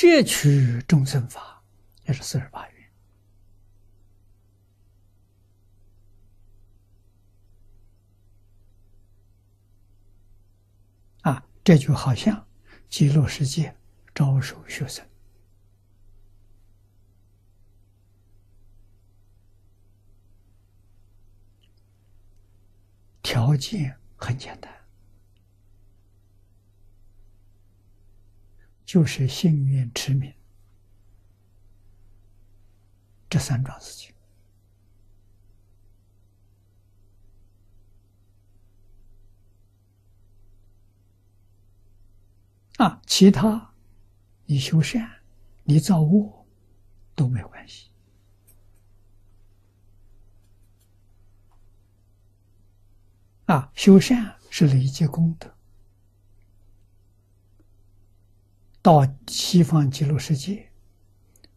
摄取众生法，也是四十八愿。啊，这就好像极乐世界招收学生，条件很简单。就是幸愿持名这三桩事情啊，其他你修善、你造恶都没关系啊。修善是累积功德。到西方极乐世界，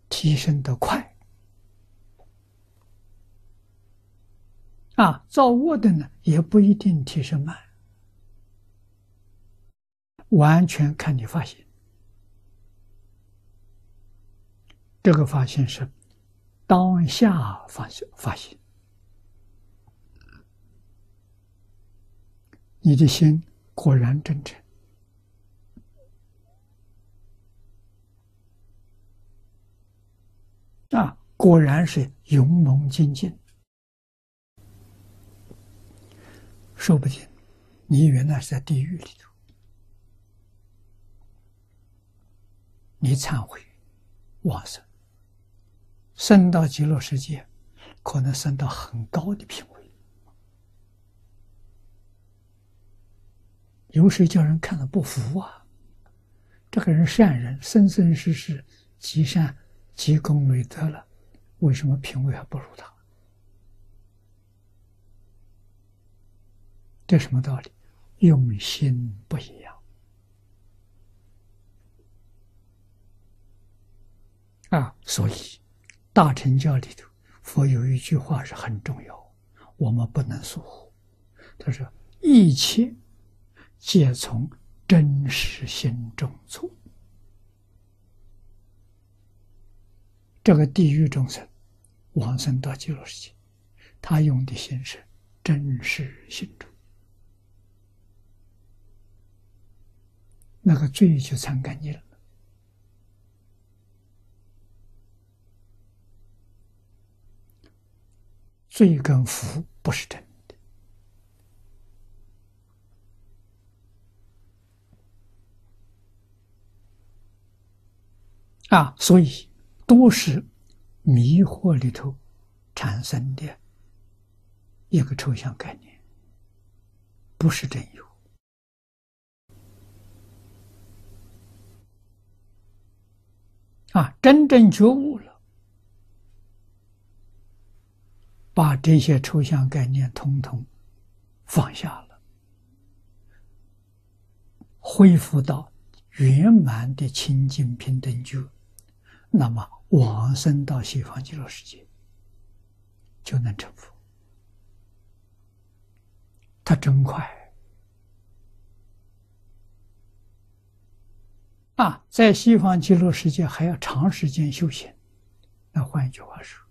提升的快啊！造恶的呢，也不一定提升慢，完全看你发心。这个发心是当下发发心，你的心果然真诚。果然是勇猛精进。说不定你原来是在地狱里头，你忏悔往生，升到极乐世界，可能升到很高的品位。有时叫人看了不服啊，这个人善人，生生世世积善。积功累德了，为什么品位还不如他？这什么道理？用心不一样啊！所以大乘教里头，佛有一句话是很重要，我们不能疏忽。他说：“一切皆从真实心中出。”这个地狱众生往生到极乐世界，他用的心是真实心中，那个罪就参干净了。罪跟福不是真的啊，所以。都是迷惑里头产生的一个抽象概念，不是真有啊！真正觉悟了，把这些抽象概念统统放下了，恢复到圆满的清净平等觉。那么往生到西方极乐世界，就能成佛。他真快啊！在西方极乐世界还要长时间修行。那换一句话说，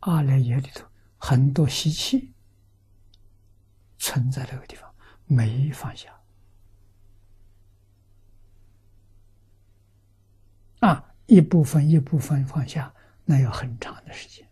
阿赖耶里头很多习气存在这个地方，没放下。一部分一部分放下，那要很长的时间。